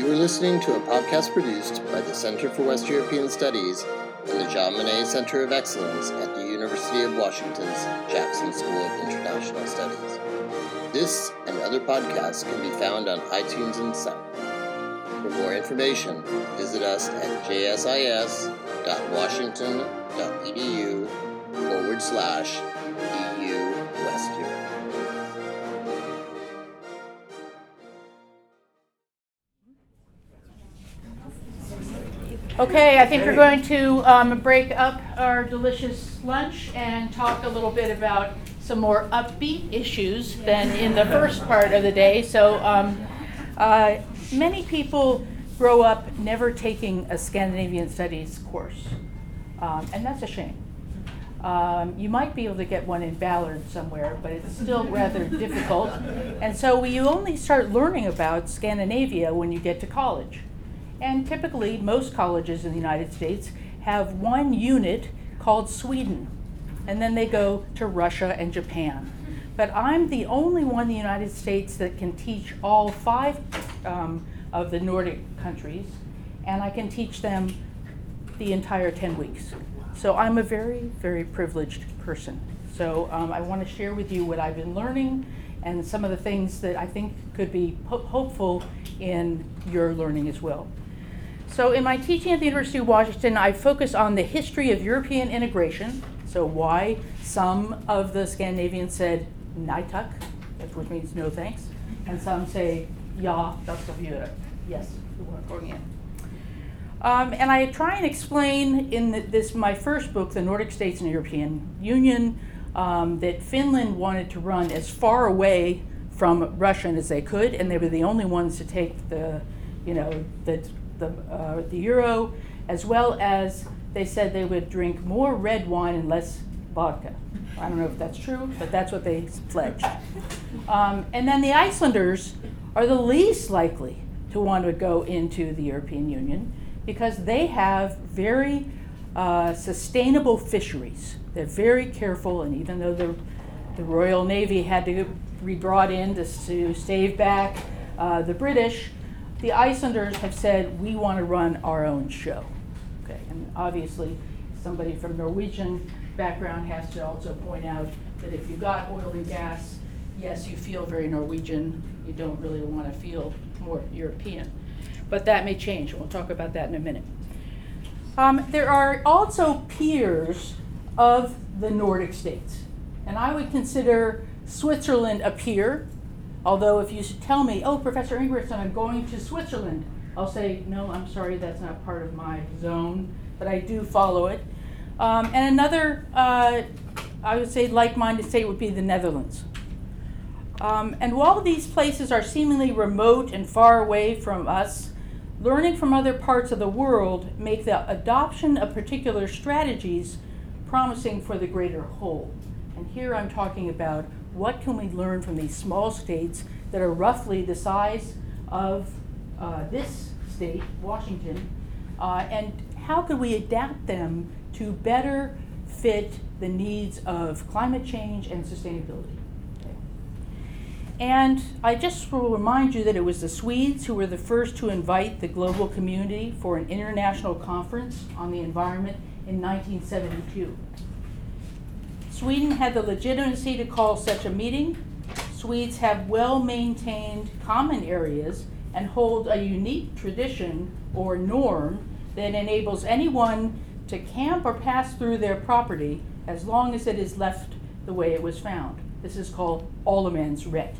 You are listening to a podcast produced by the Center for West European Studies and the Jean Monnet Center of Excellence at the University of Washington's Jackson School of International Studies. This and other podcasts can be found on iTunes and SoundCloud. For more information, visit us at jsis.washington.edu forward slash EU West Europe. Okay, I think we're going to um, break up our delicious lunch and talk a little bit about some more upbeat issues than in the first part of the day. So, um, uh, many people grow up never taking a Scandinavian studies course, um, and that's a shame. Um, you might be able to get one in Ballard somewhere, but it's still rather difficult. And so you only start learning about Scandinavia when you get to college. And typically, most colleges in the United States have one unit called Sweden, and then they go to Russia and Japan. But I'm the only one in the United States that can teach all five um, of the Nordic countries, and I can teach them the entire 10 weeks. So I'm a very, very privileged person. So um, I want to share with you what I've been learning and some of the things that I think could be ho- hopeful in your learning as well. So, in my teaching at the University of Washington, I focus on the history of European integration. So, why some of the Scandinavians said tack, which means no thanks, and some say ja, das göra. Yes, we want to in. Um, and I try and explain in the, this my first book, The Nordic States and the European Union, um, that Finland wanted to run as far away from Russian as they could, and they were the only ones to take the, you know, the the, uh, the euro, as well as they said they would drink more red wine and less vodka. I don't know if that's true, but that's what they pledged. Um, and then the Icelanders are the least likely to want to go into the European Union because they have very uh, sustainable fisheries. They're very careful, and even though the, the Royal Navy had to be brought in to, to save back uh, the British, the Icelanders have said, we want to run our own show. Okay, and obviously, somebody from Norwegian background has to also point out that if you got oil and gas, yes, you feel very Norwegian. You don't really want to feel more European. But that may change. We'll talk about that in a minute. Um, there are also peers of the Nordic states. And I would consider Switzerland a peer Although if you tell me, oh, Professor Ingebrigtsen, I'm going to Switzerland, I'll say, no, I'm sorry, that's not part of my zone, but I do follow it. Um, and another, uh, I would say, like minded state would be the Netherlands. Um, and while these places are seemingly remote and far away from us, learning from other parts of the world make the adoption of particular strategies promising for the greater whole. And here I'm talking about what can we learn from these small states that are roughly the size of uh, this state, Washington, uh, and how could we adapt them to better fit the needs of climate change and sustainability? And I just will remind you that it was the Swedes who were the first to invite the global community for an international conference on the environment in 1972. Sweden had the legitimacy to call such a meeting. Swedes have well maintained common areas and hold a unique tradition or norm that enables anyone to camp or pass through their property as long as it is left the way it was found. This is called allemansrätt.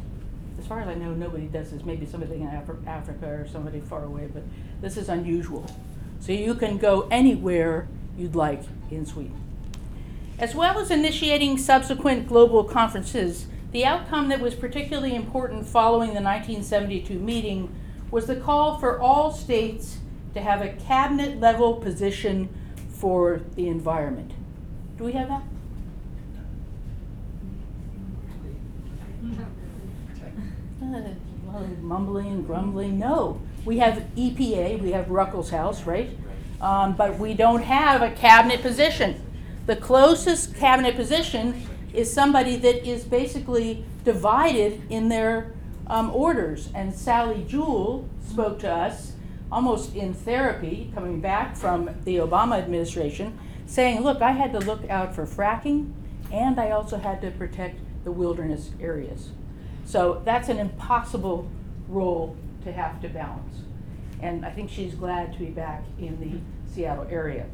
As far as I know, nobody does this. Maybe somebody in Af- Africa or somebody far away, but this is unusual. So you can go anywhere you'd like in Sweden. As well as initiating subsequent global conferences, the outcome that was particularly important following the 1972 meeting was the call for all states to have a cabinet level position for the environment. Do we have that? Uh, mumbling and grumbling. No. We have EPA, we have Ruckelshaus, right? Um, but we don't have a cabinet position. The closest cabinet position is somebody that is basically divided in their um, orders. And Sally Jewell spoke to us almost in therapy, coming back from the Obama administration, saying, Look, I had to look out for fracking, and I also had to protect the wilderness areas. So that's an impossible role to have to balance. And I think she's glad to be back in the Seattle area.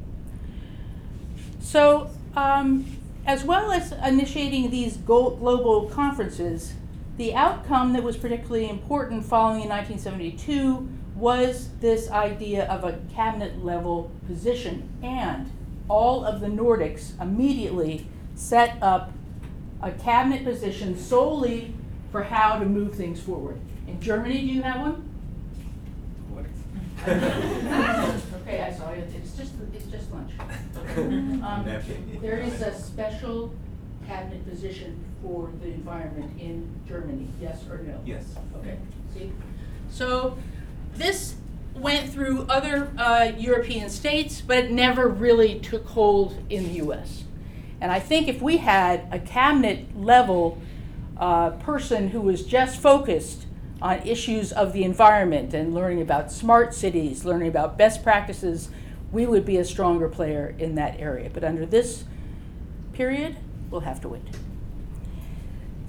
So, um, as well as initiating these global conferences, the outcome that was particularly important following in 1972 was this idea of a cabinet level position. And all of the Nordics immediately set up a cabinet position solely for how to move things forward. In Germany, do you have one? okay, I saw it. It's just it's just lunch. Um, there is a special cabinet position for the environment in Germany. Yes or no? Yes. Okay. See, so this went through other uh, European states, but it never really took hold in the U.S. And I think if we had a cabinet level uh, person who was just focused on issues of the environment and learning about smart cities, learning about best practices, we would be a stronger player in that area. But under this period, we'll have to wait.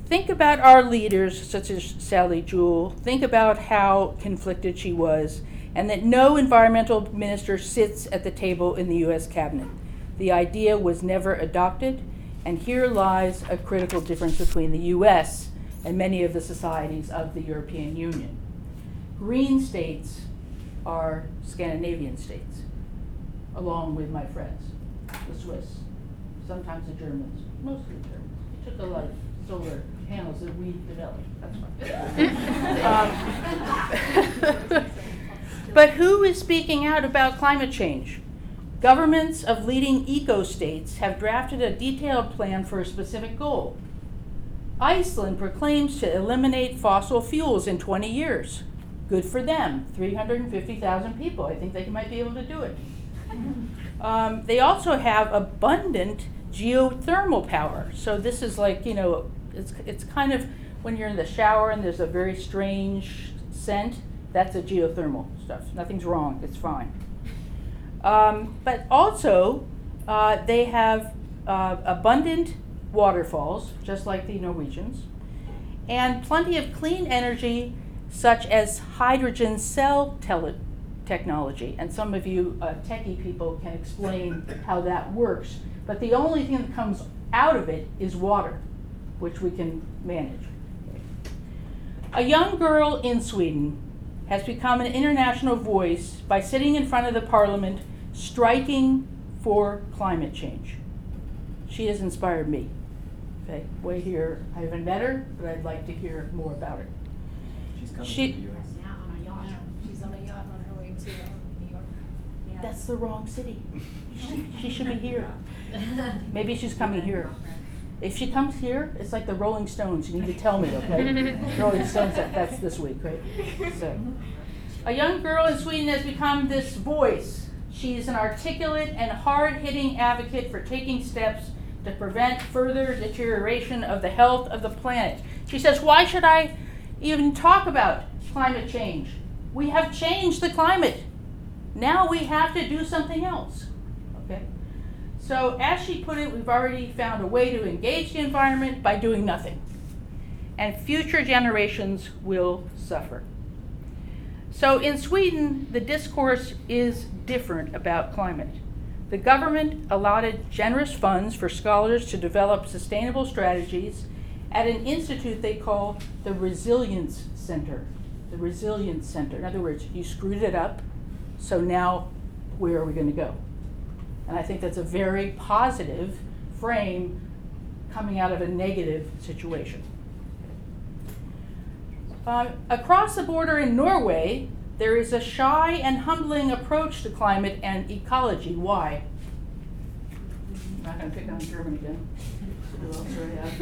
Think about our leaders, such as Sally Jewell. Think about how conflicted she was, and that no environmental minister sits at the table in the U.S. cabinet. The idea was never adopted, and here lies a critical difference between the US and many of the societies of the European Union. Green states are Scandinavian states, along with my friends, the Swiss, sometimes the Germans, mostly the Germans. It took a lot of solar panels that we developed, that's um, but who is speaking out about climate change? Governments of leading eco states have drafted a detailed plan for a specific goal. Iceland proclaims to eliminate fossil fuels in 20 years. Good for them, 350,000 people. I think they might be able to do it. Um, they also have abundant geothermal power. So this is like, you know, it's, it's kind of when you're in the shower and there's a very strange scent, that's a geothermal stuff. Nothing's wrong, it's fine. Um, but also, uh, they have uh, abundant waterfalls, just like the Norwegians, and plenty of clean energy, such as hydrogen cell tele- technology. And some of you uh, techie people can explain how that works. But the only thing that comes out of it is water, which we can manage. A young girl in Sweden has become an international voice by sitting in front of the parliament striking for climate change. She has inspired me. Okay, way here. I haven't met her, but I'd like to hear more about her. She's coming She- to the US. Yeah, on a yacht. She's on a yacht on her way to New York. Yeah. That's the wrong city. She, she should be here. Maybe she's coming here. If she comes here, it's like the Rolling Stones. You need to tell me, okay? Rolling Stones, that, that's this week, right? So, a young girl in Sweden has become this voice. She's an articulate and hard hitting advocate for taking steps to prevent further deterioration of the health of the planet. She says, Why should I even talk about climate change? We have changed the climate. Now we have to do something else. Okay? So, as she put it, we've already found a way to engage the environment by doing nothing. And future generations will suffer. So, in Sweden, the discourse is different about climate. The government allotted generous funds for scholars to develop sustainable strategies at an institute they call the Resilience Center. The Resilience Center. In other words, you screwed it up, so now where are we going to go? And I think that's a very positive frame coming out of a negative situation. Uh, across the border in Norway, there is a shy and humbling approach to climate and ecology. Why? I'm not going to pick on German again. Who else do I have?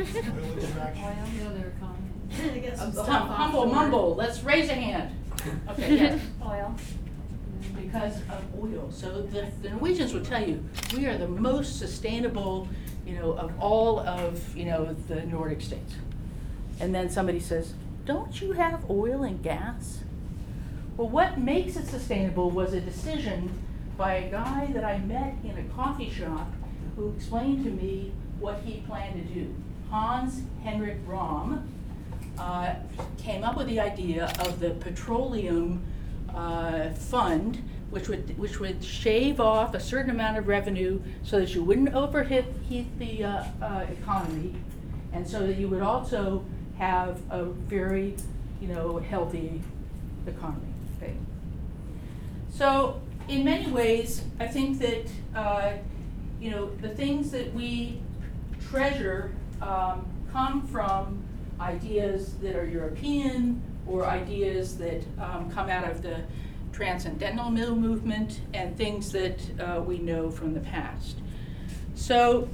I know they were coming. Get some stuff hum- Humble mumble, let's raise a hand. Okay, yes. Oil. Because of oil. So the, the Norwegians would tell you, we are the most sustainable, you know, of all of, you know, the Nordic states. And then somebody says, don't you have oil and gas? Well, what makes it sustainable was a decision by a guy that I met in a coffee shop who explained to me what he planned to do. Hans Henrik Ramm uh, came up with the idea of the petroleum uh, fund, which would which would shave off a certain amount of revenue so that you wouldn't overheat heat the uh, uh, economy, and so that you would also have a very, you know, healthy economy. Okay. So in many ways, I think that uh, you know the things that we treasure um, come from ideas that are European or ideas that um, come out of the transcendental middle movement and things that uh, we know from the past. So,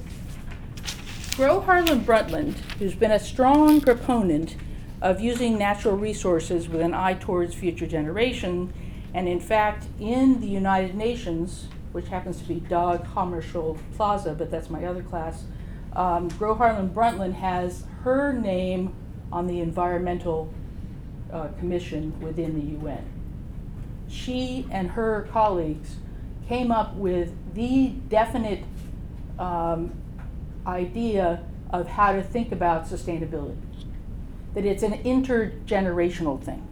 Gro Harlem Brundtland, who's been a strong proponent of using natural resources with an eye towards future generation, and in fact, in the United Nations, which happens to be Dag Hammarskjöld Plaza, but that's my other class, um, Gro Harlem Brundtland has her name on the Environmental uh, Commission within the UN. She and her colleagues came up with the definite um, idea of how to think about sustainability. That it's an intergenerational thing.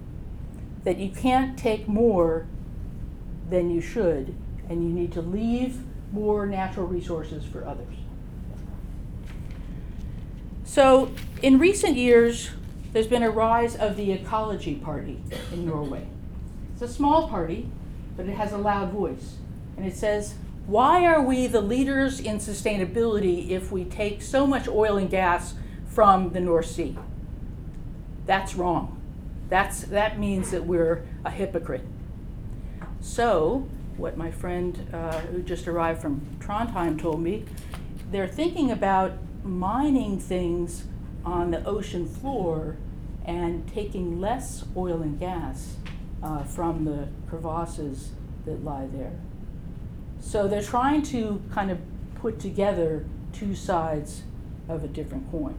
That you can't take more than you should, and you need to leave more natural resources for others. So, in recent years, there's been a rise of the Ecology Party in Norway. It's a small party, but it has a loud voice. And it says, Why are we the leaders in sustainability if we take so much oil and gas from the North Sea? That's wrong. That's, that means that we're a hypocrite. So, what my friend uh, who just arrived from Trondheim told me, they're thinking about mining things on the ocean floor and taking less oil and gas uh, from the crevasses that lie there. So they're trying to kind of put together two sides of a different coin.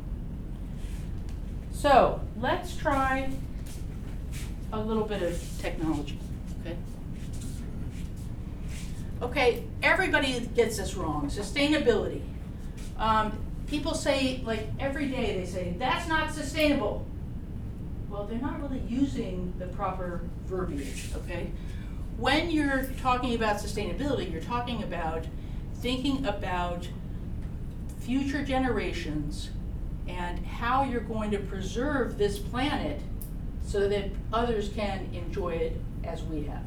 So let's try a little bit of technology. Okay. Okay, everybody gets this wrong. Sustainability. Um, people say, like every day, they say, that's not sustainable. Well, they're not really using the proper verbiage, okay? When you're talking about sustainability, you're talking about thinking about future generations and how you're going to preserve this planet so that others can enjoy it as we have.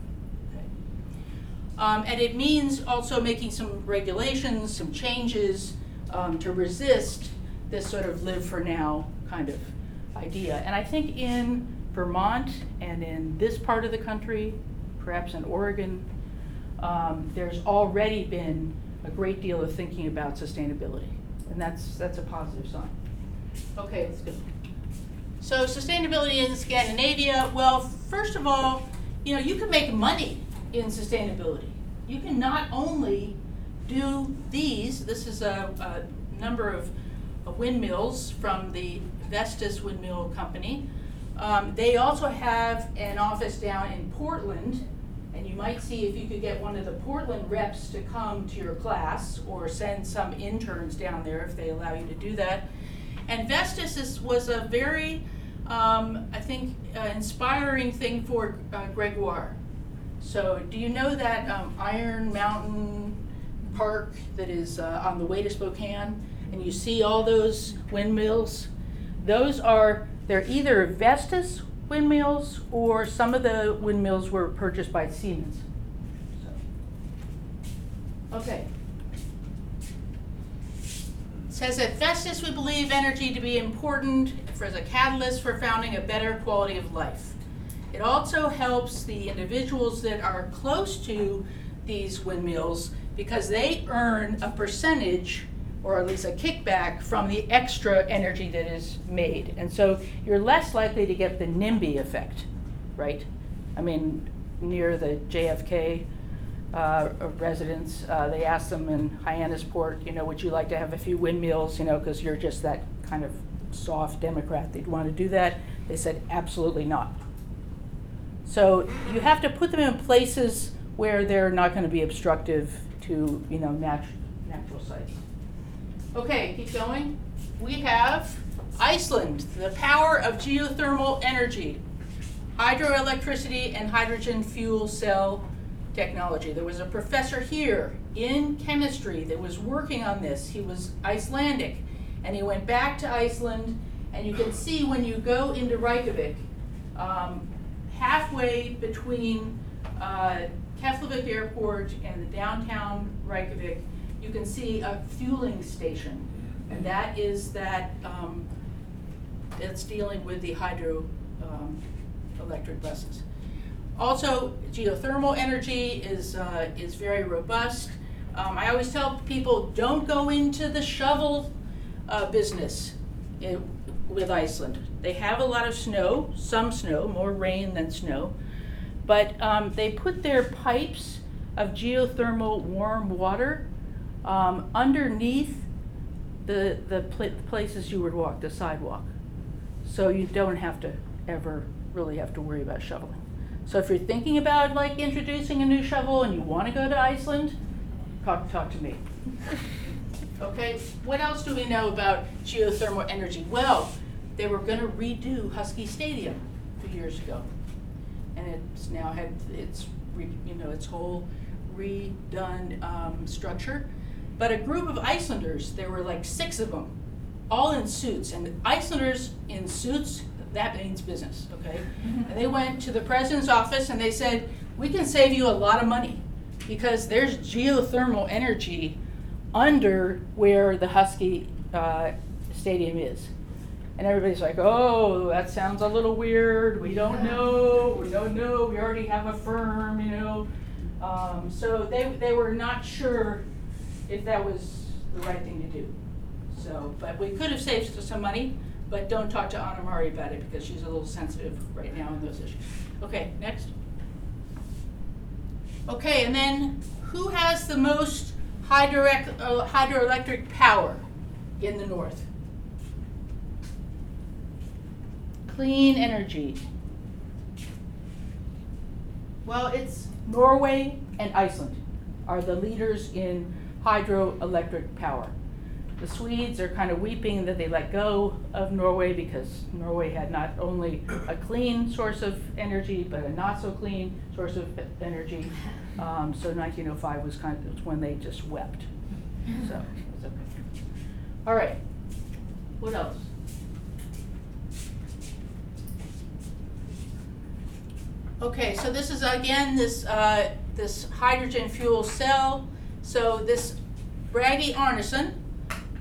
Okay? Um, and it means also making some regulations, some changes um, to resist this sort of live for now kind of idea. And I think in Vermont and in this part of the country, perhaps in Oregon, um, there's already been a great deal of thinking about sustainability. And that's, that's a positive sign. Okay, let's go. So sustainability in Scandinavia, well, first of all, you know, you can make money in sustainability. You can not only do these. This is a, a number of windmills from the Vestas Windmill Company. Um, they also have an office down in Portland, and you might see if you could get one of the Portland reps to come to your class or send some interns down there if they allow you to do that. And Vestas is, was a very, um, I think, uh, inspiring thing for uh, Gregoire. So, do you know that um, Iron Mountain park that is uh, on the way to Spokane, and you see all those windmills. Those are, they're either Vestas windmills or some of the windmills were purchased by Siemens. So. Okay. It says at Vestas we believe energy to be important for, as a catalyst for founding a better quality of life. It also helps the individuals that are close to these windmills because they earn a percentage or at least a kickback from the extra energy that is made. And so you're less likely to get the NIMBY effect, right? I mean, near the JFK uh, uh, they asked them in Hyannisport, you know, would you like to have a few windmills, you know, because you're just that kind of soft Democrat. They'd want to do that. They said, absolutely not. So you have to put them in places where they're not going to be obstructive to, you know, nat- natural sites. Okay, keep going. We have Iceland, the power of geothermal energy, hydroelectricity, and hydrogen fuel cell technology. There was a professor here in chemistry that was working on this. He was Icelandic, and he went back to Iceland. And you can see when you go into Reykjavik, um, halfway between uh, Keflavik Airport and the downtown Reykjavik, you can see a fueling station. And that is that, um, it's dealing with the hydro um, electric buses. Also, geothermal energy is, uh, is very robust. Um, I always tell people, don't go into the shovel uh, business i- with Iceland. They have a lot of snow, some snow, more rain than snow. But um, they put their pipes of geothermal warm water um, underneath the, the pla- places you would walk, the sidewalk. So you don't have to ever really have to worry about shoveling. So if you're thinking about like introducing a new shovel and you want to go to Iceland, talk, talk to me. Okay, what else do we know about geothermal energy? Well, they were gonna redo Husky Stadium a few years ago. And it's now had its, re- you know, its whole redone, um, structure. But a group of Icelanders, there were like six of them, all in suits, and Icelanders in suits, that means business, okay? And they went to the president's office and they said, we can save you a lot of money because there's geothermal energy under where the Husky uh, Stadium is. And everybody's like, oh, that sounds a little weird. We don't know. We don't know. We already have a firm, you know. Um, so they, they were not sure if that was the right thing to do. So, but we could have saved some money, but don't talk to Ana Mari about it because she's a little sensitive right now on those issues. Okay, next. Okay, and then who has the most uh, hydroelectric power in the north? Clean energy. Well, it's Norway and Iceland are the leaders in hydroelectric power. The Swedes are kind of weeping that they let go of Norway because Norway had not only a clean source of energy, but a not so clean source of energy. Um, so 1905 was kind of when they just wept. So, it's okay. All right. What else? Okay, so this is again this uh, this hydrogen fuel cell. So this Bragi Arnason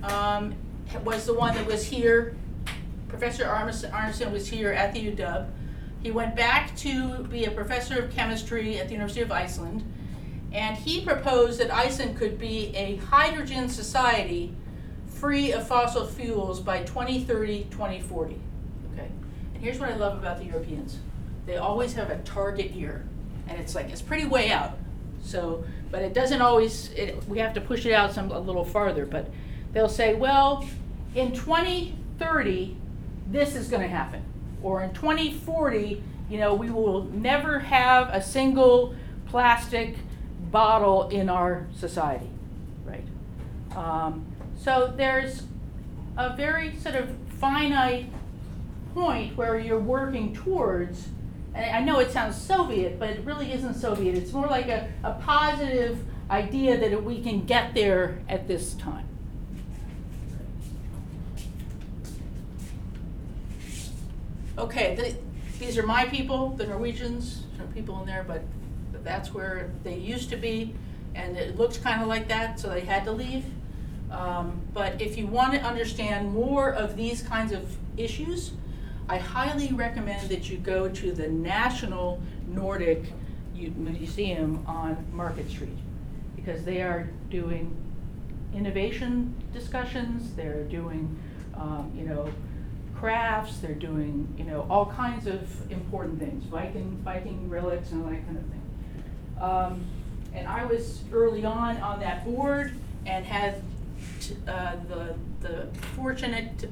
um, was the one that was here. Professor Arnason, was here at the UW. He went back to be a professor of chemistry at the University of Iceland, and he proposed that Iceland could be a hydrogen society free of fossil fuels by 2030, 2040. Okay, and here's what I love about the Europeans they always have a target year and it's like it's pretty way out so but it doesn't always it, we have to push it out some a little farther but they'll say well in 2030 this is going to happen. Or in 2040 you know we will never have a single plastic bottle in our society right? Um, so there's a very sort of finite point where you're working towards I know it sounds Soviet, but it really isn't Soviet. It's more like a, a positive idea that we can get there at this time. Okay, the, these are my people, the Norwegians, there are people in there, but that's where they used to be, and it looks kind of like that, so they had to leave. Um, but if you want to understand more of these kinds of issues, I highly recommend that you go to the National Nordic Museum on Market Street because they are doing innovation discussions, they're doing, um, you know, crafts, they're doing, you know, all kinds of important things, Viking, Viking relics and all that kind of thing. Um, and I was early on on that board and had uh, the, the fortunate, t-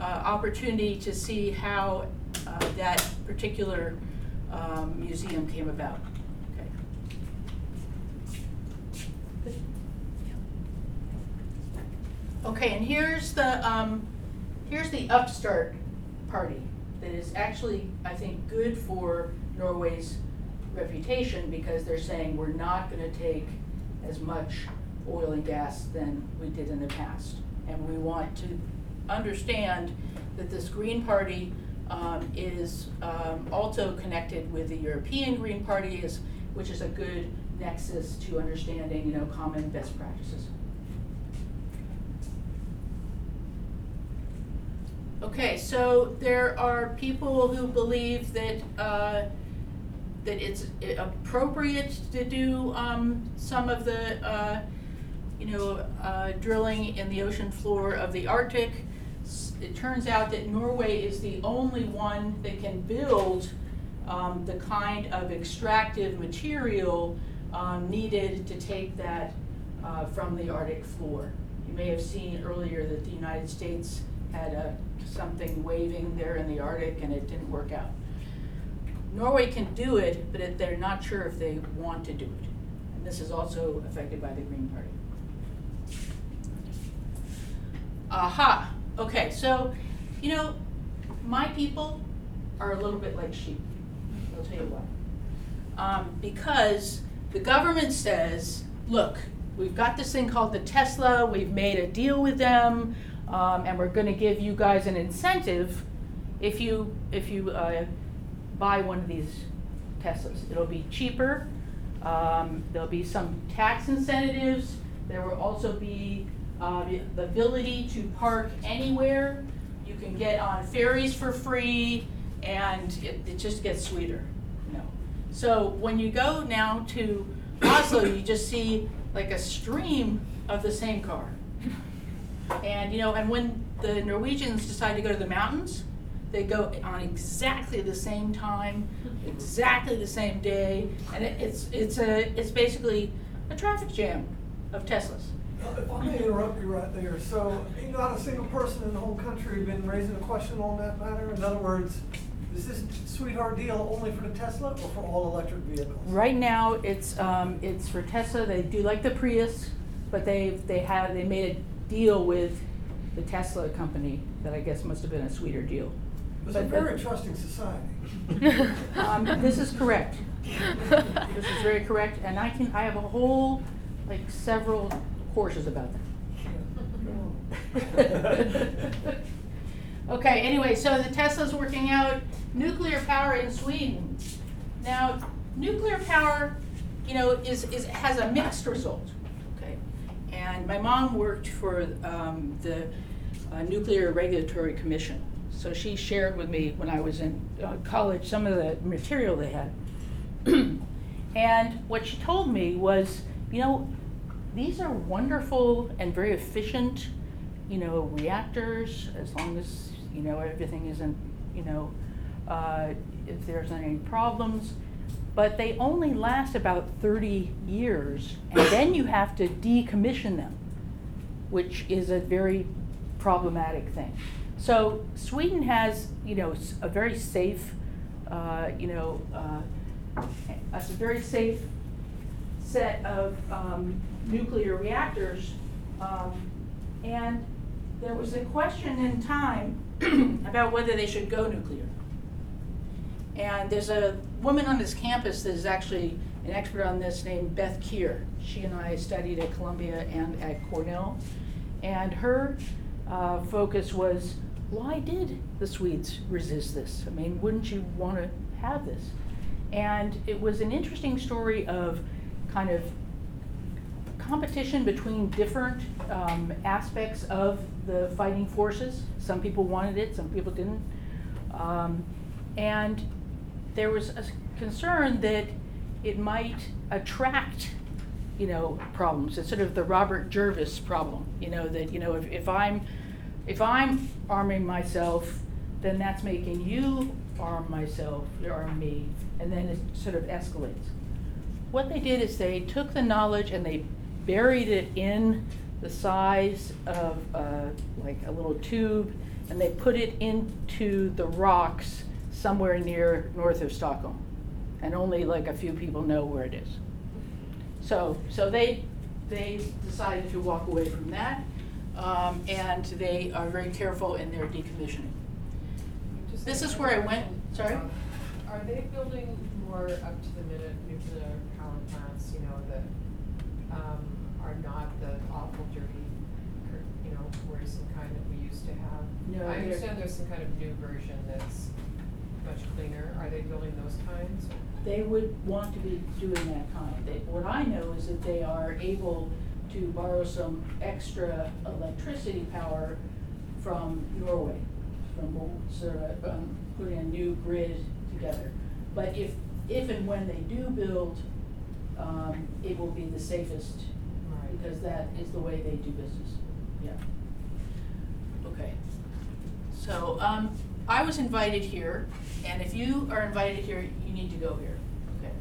uh, opportunity to see how uh, that particular um, museum came about. Okay. Okay, and here's the, um, here's the upstart party that is actually, I think, good for Norway's reputation because they're saying we're not gonna take as much oil and gas than we did in the past. And we want to understand that this Green Party um, is um, also connected with the European Green Party, is, which is a good nexus to understanding, you know, common best practices. Okay, so there are people who believe that, uh, that it's appropriate to do, um, some of the, uh, you know, uh, drilling in the ocean floor of the Arctic. It turns out that Norway is the only one that can build, um, the kind of extractive material, um, needed to take that, uh, from the Arctic floor. You may have seen earlier that the United States had a, something waving there in the Arctic and it didn't work out. Norway can do it, but it, they're not sure if they want to do it. And this is also affected by the Green Party. Aha, okay, so, you know, my people are a little bit like sheep. I'll tell you why. Um, because the government says, look, we've got this thing called the Tesla, we've made a deal with them, um, and we're gonna give you guys an incentive if you, if you, uh, buy one of these Teslas. It'll be cheaper, um, there'll be some tax incentives, there will also be, uh, the ability to park anywhere. You can get on ferries for free, and it, it just gets sweeter, you know. So when you go now to Oslo, you just see like a stream of the same car. And, you know, and when the Norwegians decide to go to the mountains, they go on exactly the same time, exactly the same day, and it, it's, it's a, it's basically a traffic jam of Teslas. If I may interrupt you right there, so not a single person in the whole country has been raising a question on that matter? In other words, is this sweetheart deal only for the Tesla or for all electric vehicles? Right now, it's, um, it's for Tesla, they do like the Prius, but they, they have, they made a deal with the Tesla company that I guess must have been a sweeter deal. It's a But- very trusting society. Um, this is correct. This is very correct, and I can, I have a whole, like, several courses about that. Okay, anyway, so the Tesla's working out nuclear power in Sweden. Now, nuclear power, you know, is, is, has a mixed result, okay? And my mom worked for, um, the uh, Nuclear Regulatory Commission. So she shared with me when I was in, uh, college, some of the material they had. And what she told me was, you know, these are wonderful and very efficient, you know, reactors, as long as, you know, everything isn't, you know, uh, if there's any problems. But they only last about thirty years, and then you have to decommission them, which is a very problematic thing. So Sweden has, you know, a very safe, uh, you know, uh, a very safe set of um, nuclear reactors. Um, And there was a question in time about whether they should go nuclear. And there's a woman on this campus that is actually an expert on this named Beth Kier. She and I studied at Columbia and at Cornell. And her uh, focus was, why did the Swedes resist this? I mean, wouldn't you want to have this? And it was an interesting story of kind of competition between different um, aspects of the fighting forces. Some people wanted it, some people didn't. Um, and there was a concern that it might attract, you know, problems. It's sort of the Robert Jervis problem, you know, that, you know, if, if I'm, if I'm arming myself, then that's making you arm myself, arm me, and then it sort of escalates. What they did is they took the knowledge and they buried it in the size of, uh, like a little tube, and they put it into the rocks somewhere near north of Stockholm. And only like a few people know where it is. So, so they, they decided to walk away from that, um, and they are very careful in their decommissioning. This is where I went- sorry? Are they building more up to the minute nuclear power plants, you know, that, um, are not the awful dirty, cur- you know, worrisome kind that we used to have? No, I they're- understand there's some kind of new version that's much cleaner, are they building those kinds? They would want to be doing that kind. They, what I know is that they are able to borrow some extra electricity power from Norway, from sort of, um, putting a new grid together. But if, if and when they do build, um, it will be the safest, because that is the way they do business, yeah. Okay. So, um, I was invited here, and if you are invited here, you need to go here, okay?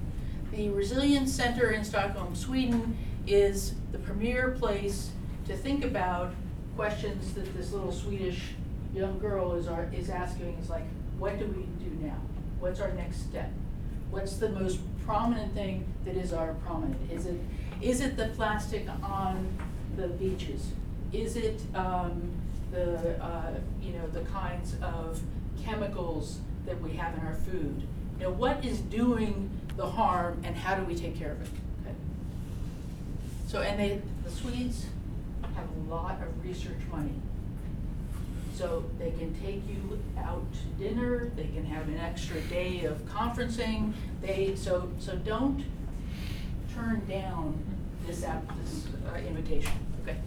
The Resilience Center in Stockholm, Sweden is the premier place to think about questions that this little Swedish young girl is, are, is asking, is like, what do we do now? What's our next step? What's the most prominent thing that is our prominent? Is it, is it the plastic on the beaches? Is it, um, the, uh, you know, the kinds of chemicals that we have in our food? You know, what is doing the harm and how do we take care of it? Okay. So, and they, the Swedes have a lot of research money. So they can take you out to dinner, they can have an extra day of conferencing, they, so, so don't turn down this app, this uh, invitation, okay?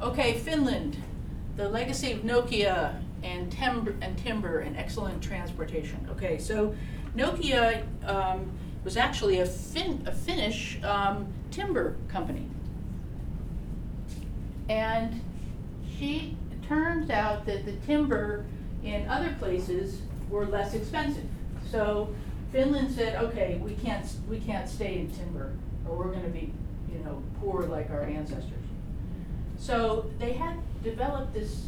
Okay, Finland, the legacy of Nokia and timber, and timber and excellent transportation. Okay, so Nokia, um, was actually a Fin, a Finnish, um, timber company. And she, it turns out that the timber in other places were less expensive. So Finland said, okay, we can't, we can't stay in timber, or we're gonna be, you know, poor like our ancestors. So they had developed this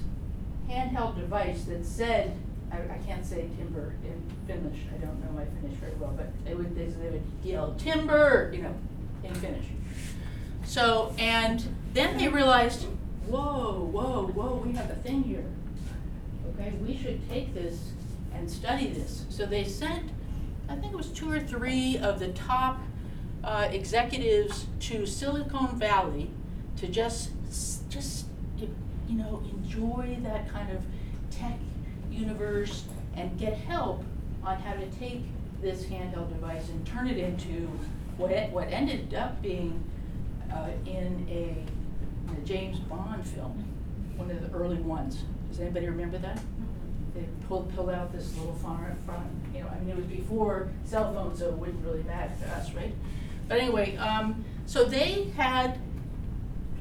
handheld device that said, I, I can't say timber in Finnish, I don't know my Finnish very well, but they would, they would yell timber, you know, in Finnish. So, and then they realized, whoa, whoa, whoa, we have a thing here. Okay, we should take this and study this. So they sent, I think it was two or three of the top uh, executives to Silicon Valley to just, just, you know, enjoy that kind of tech universe and get help on how to take this handheld device and turn it into what, what ended up being uh, in a, in a James Bond film, one of the early ones. Does anybody remember that? They pulled, pulled out this little phone, phone, you know, I mean, it was before cell phones, so it wouldn't really matter to us, right? But anyway, um, so they had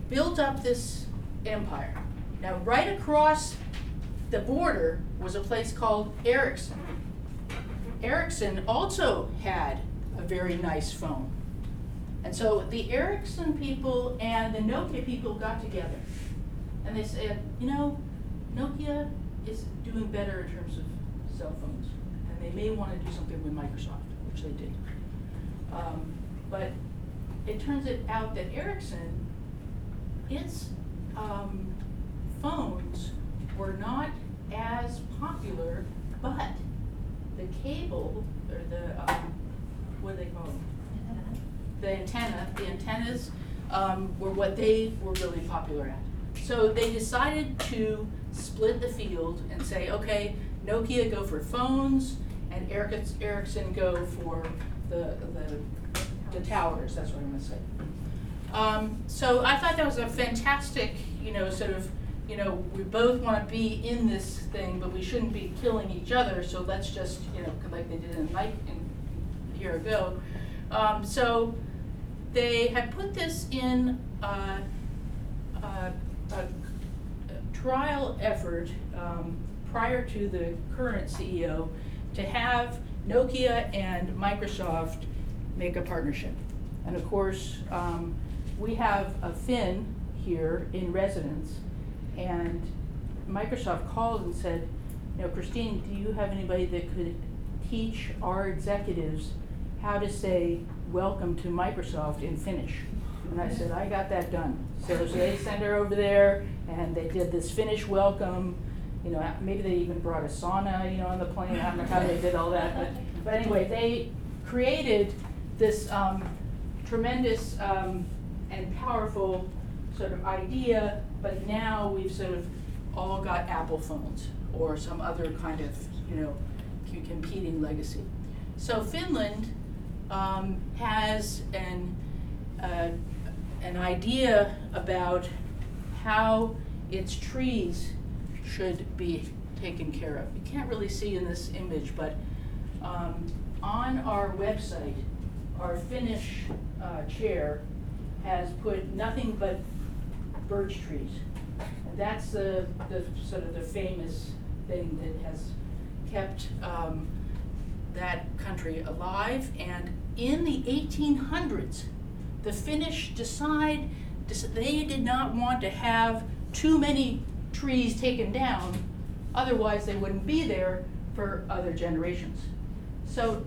built up this empire. Now, right across the border was a place called Ericsson. Ericsson also had a very nice phone. And so the Ericsson people and the Nokia people got together. And they said, you know, Nokia is doing better in terms of cell phones. And they may want to do something with Microsoft, which they did. Um, but it turns it out that Ericsson, its um, phones were not as popular, but the cable, or the, um, what do they call them? The antenna, the antennas um, were what they were really popular at. So they decided to split the field and say, okay, Nokia go for phones and Ericsson go for the, the, the towers, that's what I'm gonna say. Um, so I thought that was a fantastic, you know, sort of, you know, we both wanna be in this thing, but we shouldn't be killing each other, so let's just, you know, like they did in Mike, in, a year ago. Um, so they had put this in a, a trial effort um, prior to the current CEO to have Nokia and Microsoft make a partnership. And of course, um, we have a Finn here in residence, and Microsoft called and said, you know, Christine, do you have anybody that could teach our executives how to say welcome to Microsoft in Finnish? And I said, I got that done. So so they sent her over there and they did this Finnish welcome. You know, maybe they even brought a sauna, you know, on the plane. I don't know how they did all that, but, but anyway, they created this um, tremendous um, and powerful sort of idea, but now we've sort of all got Apple phones or some other kind of, you know, competing legacy. So Finland um, has an, uh, an idea about how its trees should be taken care of. You can't really see in this image, but um, on our website, our Finnish uh, chair has put nothing but birch trees. And that's the, the sort of the famous thing that has kept um, that country alive. And in the 1800s, the Finnish decide dec- they did not want to have too many trees taken down, otherwise they wouldn't be there for other generations. So,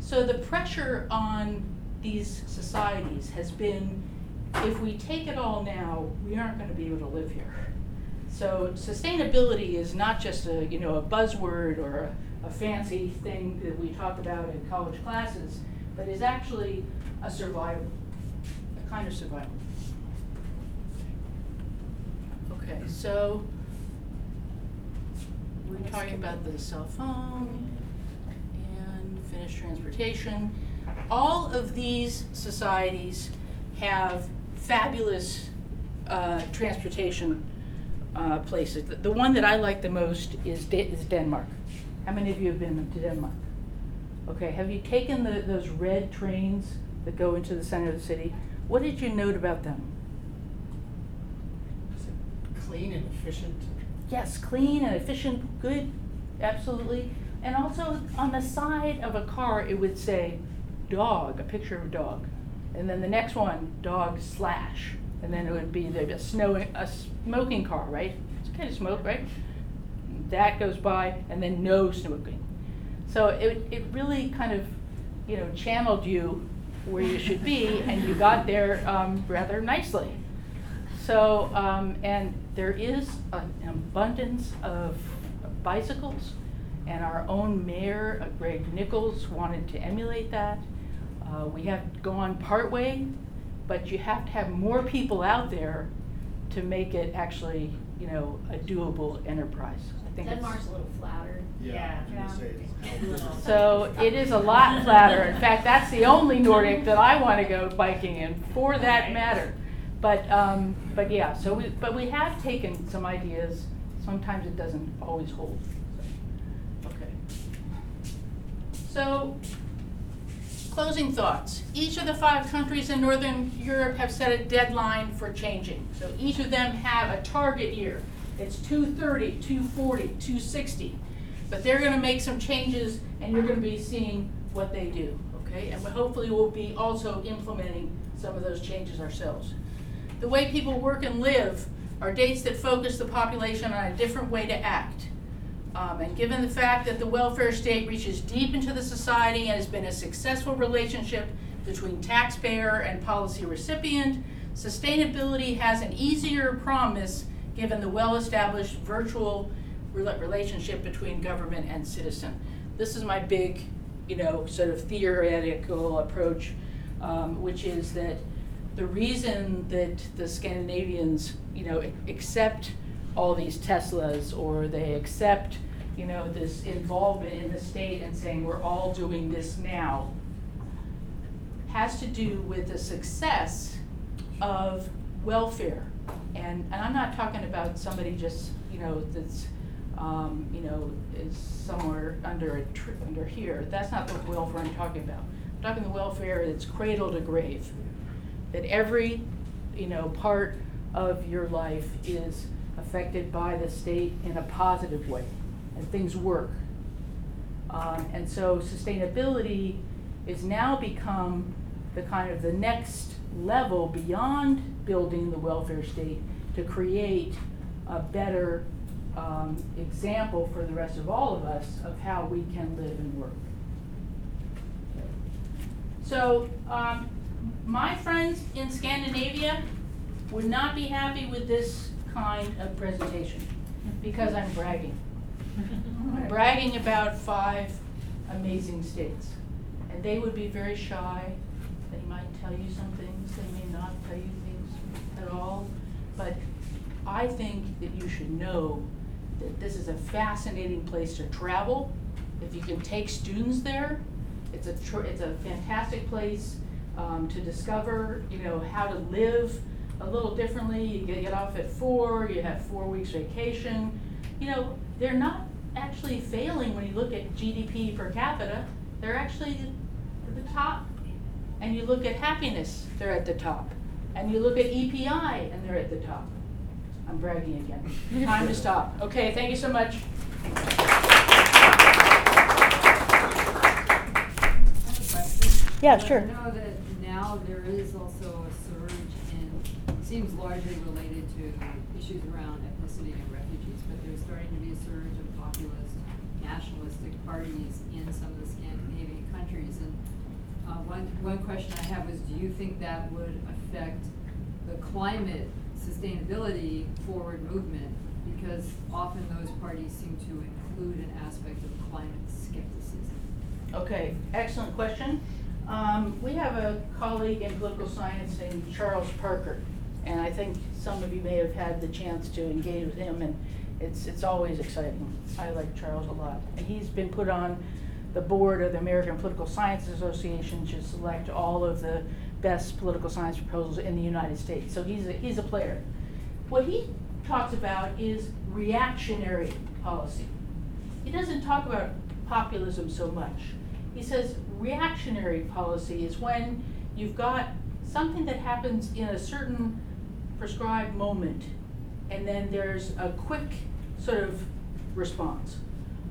so the pressure on these societies has been, if we take it all now, we aren't going to be able to live here. So sustainability is not just a you know a buzzword or a, a fancy thing that we talk about in college classes, but is actually a survival, a kind of survival. Okay, so we're talking about the cell phone and finished transportation. All of these societies have fabulous uh, transportation uh, places. The, the one that I like the most is, De- is Denmark. How many of you have been to Denmark? Okay, have you taken the, those red trains that go into the center of the city? What did you note about them? clean and efficient. Yes, clean and efficient, good, absolutely. And also on the side of a car, it would say dog, a picture of a dog. And then the next one, dog slash. And then it would be the a snow, a smoking car, right? It's okay to smoke, right? That goes by, and then no smoking. So it, it really kind of, you know, channeled you where you should be, and you got there um, rather nicely. So, um, and there is an abundance of bicycles, and our own mayor, uh, Greg Nickels, wanted to emulate that. Uh, we have gone partway, but you have to have more people out there to make it actually, you know, a doable enterprise. I think it's- Denmark's a little flatter. Yeah, I was gonna say, it's a little- so it is a lot flatter. In fact, that's the only Nordic that I want to go biking in, for that matter. But, um, but yeah, so we, but we have taken some ideas. Sometimes it doesn't always hold. Okay. So, closing thoughts. Each of the five countries in Northern Europe have set a deadline for changing. So each of them have a target year. It's 230, 240, 260. But they're going to make some changes, and you're going to be seeing what they do, okay? And hopefully we'll be also implementing some of those changes ourselves. The way people work and live are dates that focus the population on a different way to act. Um, and given the fact that the welfare state reaches deep into the society and has been a successful relationship between taxpayer and policy recipient, sustainability has an easier promise given the well-established virtual rela- relationship between government and citizen. This is my big, you know, sort of theoretical approach, um, which is that the reason that the Scandinavians, you know, accept all these Teslas or they accept, you know, this involvement in the state and saying we're all doing this now has to do with the success of welfare. And, and I'm not talking about somebody just, you know, that's, um, you know, is somewhere under a tr- under here. That's not the welfare I'm talking about. I'm talking the welfare that's cradle to grave. That every, you know, part of your life is affected by the state in a positive way, and things work. Um, and so sustainability is now become the kind of the next level beyond building the welfare state to create a better um, example for the rest of all of us of how we can live and work. So, um, my friends in Scandinavia would not be happy with this kind of presentation, because I'm bragging. I'm bragging about five amazing states. And they would be very shy, they might tell you some things, they may not tell you things at all. But I think that you should know that this is a fascinating place to travel. If you can take students there, it's a, tr- it's a fantastic place um, to discover, you know, how to live a little differently. You get, get off at four, you have four weeks vacation. You know, they're not actually failing when you look at GDP per capita. They're actually at the top. And you look at happiness, they're at the top. And you look at EPI, and they're at the top. I'm bragging again. Time to stop. Okay, thank you so much. Yeah, sure. I know that now there is also a surge in, seems largely related to issues around ethnicity and refugees, but there's starting to be a surge of populist, nationalistic parties in some of the Scandinavian countries. And uh, one, one question I have is, do you think that would affect the climate sustainability forward movement? Because often those parties seem to include an aspect of climate skepticism. Okay, excellent question. Um, we have a colleague in political science named Charles Parker, and I think some of you may have had the chance to engage with him, and it's, it's always exciting. I like Charles a lot. And he's been put on the board of the American Political Science Association should select all of the best political science proposals in the United States. So he's a, he's a player. What he talks about is reactionary policy. He doesn't talk about populism so much. He says reactionary policy is when you've got something that happens in a certain prescribed moment, and then there's a quick sort of response.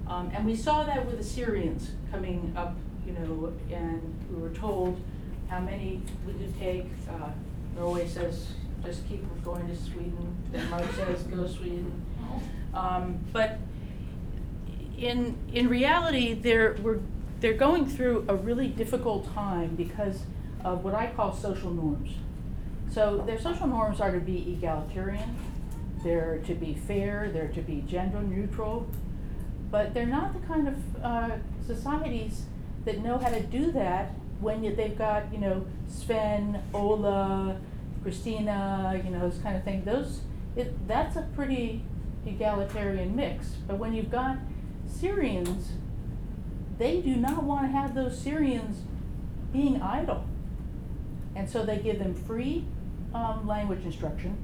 Um, and we saw that with the Syrians coming up, you know, and we were told how many we could take. Uh, Norway says, just keep going to Sweden. Denmark says, go to Sweden. Um, but in, in reality, they're, we're, they're going through a really difficult time because of what I call social norms. So their social norms are to be egalitarian, they're to be fair, they're to be gender neutral, but they're not the kind of uh, societies that know how to do that when they've got, you know, Sven, Ola, Christina, you know, those kind of things. Those, it, that's a pretty egalitarian mix. But when you've got Syrians, they do not want to have those Syrians being idle. And so they give them free um, language instruction,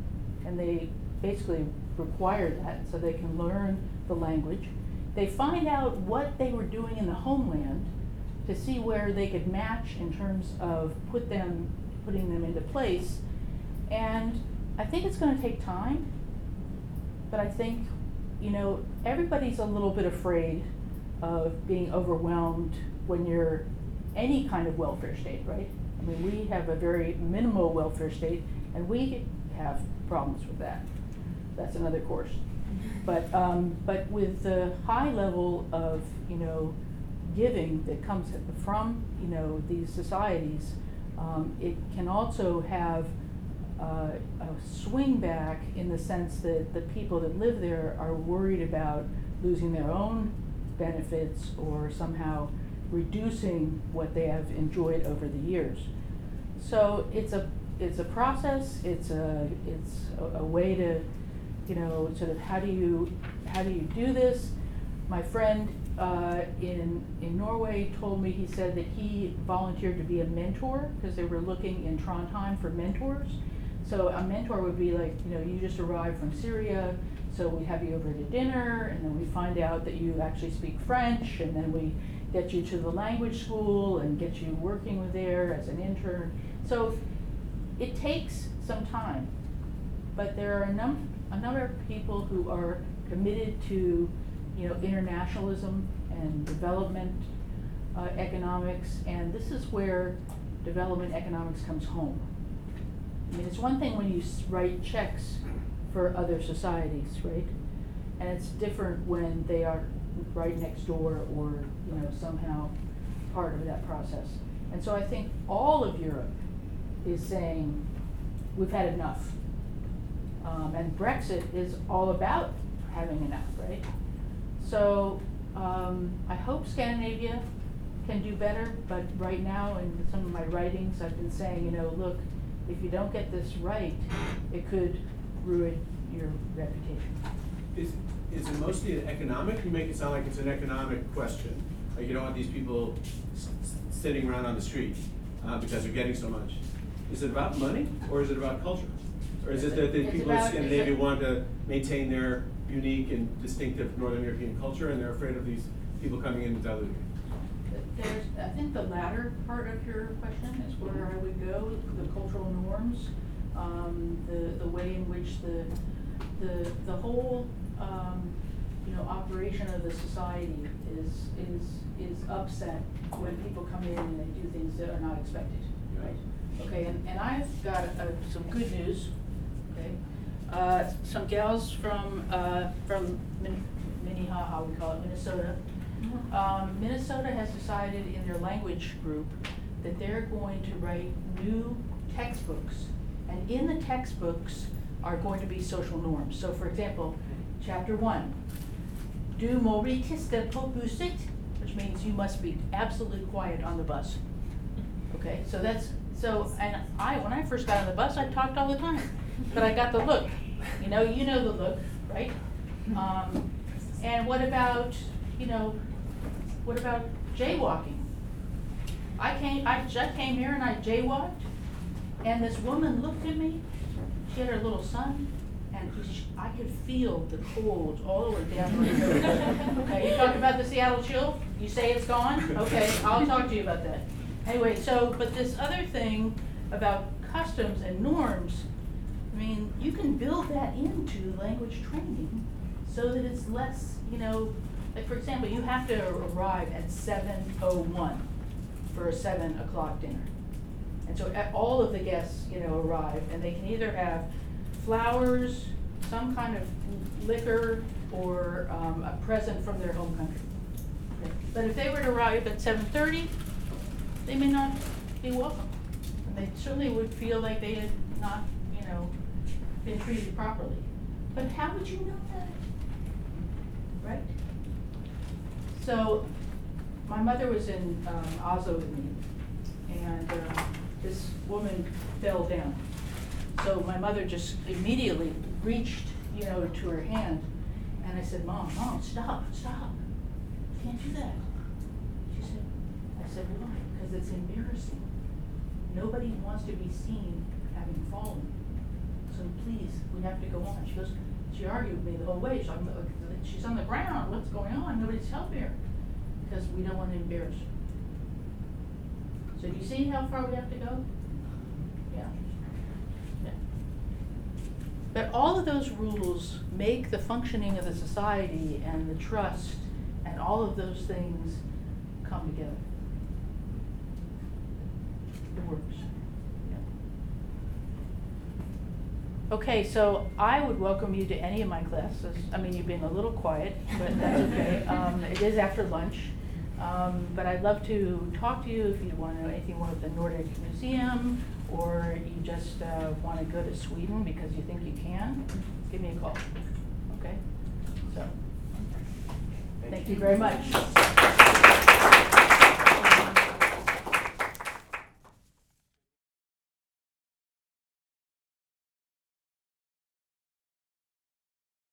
and they basically require that so they can learn the language. They find out what they were doing in the homeland to see where they could match in terms of put them, putting them into place. And I think it's going to take time, but I think, you know, everybody's a little bit afraid of being overwhelmed when you're any kind of welfare state, right? I mean, we have a very minimal welfare state, and we have problems with that. That's another course. But, um, but with the high level of, you know, giving that comes from, you know, these societies, um, it can also have uh, a swing back in the sense that the people that live there are worried about losing their own benefits or somehow reducing what they have enjoyed over the years. So it's a it's a process. It's a it's a, a way to, you know, sort of how do you how do you do this? My friend uh, in in Norway told me he said that he volunteered to be a mentor because they were looking in Trondheim for mentors. So a mentor would be like, you know, you just arrived from Syria, so we have you over to dinner, and then we find out that you actually speak French, and then we get you to the language school and get you working there as an intern. So it takes some time, but there are a, num- a number of people who are committed to, you know, internationalism and development uh, economics, and this is where development economics comes home. I mean, it's one thing when you write checks for other societies, right? And it's different when they are right next door or, you know, somehow part of that process. And so I think all of Europe is saying, we've had enough. Um, and Brexit is all about having enough, right? So, um, I hope Scandinavia can do better, but right now in some of my writings, I've been saying, you know, look, if you don't get this right, it could ruin your reputation. Is, is it mostly an economic? You make it sound like it's an economic question. Like you don't want these people sitting around on the street, uh, because they're getting so much. Is it about money, or is it about culture? Or is it that the It's people in about- Scandinavia want to maintain their unique and distinctive Northern European culture, and they're afraid of these people coming in and diluting it? There's, I think the latter part of your question is where I would go, the cultural norms, um, the, the way in which the, the, the whole, um, you know, operation of the society is, is, is upset when people come in and they do things that are not expected, right? Okay, and, and I've got, uh, some good news, okay? Uh, some gals from, uh, from Min- Minnehaha, we call it Minnesota, um, Minnesota has decided in their language group that they're going to write new textbooks. And in the textbooks are going to be social norms. So for example, chapter one, du moritiste popusit, which means you must be absolutely quiet on the bus. Okay, so that's, so, and I, when I first got on the bus, I talked all the time, but I got the look. You know, you know the look, right? Um, and what about, you know, what about jaywalking? I came, I just came here and I jaywalked, and this woman looked at me, she had her little son, and she- I could feel the cold all the way down nose. Okay, you talk about the Seattle chill, you say it's gone, okay, I'll talk to you about that. Anyway, so, but this other thing about customs and norms, mean, you can build that into language training so that it's less, you know, like for example, you have to arrive at seven oh one for a seven o'clock dinner. And so uh, all of the guests, you know, arrive and they can either have flowers, some kind of liquor, or um, a present from their home country. But if they were to arrive at seven thirty, they may not be welcome. And they certainly would feel like they had not, you know, been treated properly. But how would you know that? Right? So, my mother was in um, Oslo with me, and uh, this woman fell down. So my mother just immediately reached, you know, to her hand, and I said, Mom, Mom, stop, stop, You can't do that. She said, I said, why? Because it's embarrassing. Nobody wants to be seen having fallen. Please, we have to go on. She goes, she argued with me the whole way. So I'm, like, she's on the ground. What's going on? Nobody's helping her because we don't want to embarrass her. So do you see how far we have to go? Yeah. Yeah. But all of those rules make the functioning of the society and the trust and all of those things come together. It works. Yeah. Okay, so I would welcome you to any of my classes. I mean, you've been a little quiet, but that's okay. Um, it is after lunch. Um, but I'd love to talk to you if you want to know anything more about the Nordic Museum, or you just, uh, want to go to Sweden because you think you can, give me a call, okay? So, thank you very much.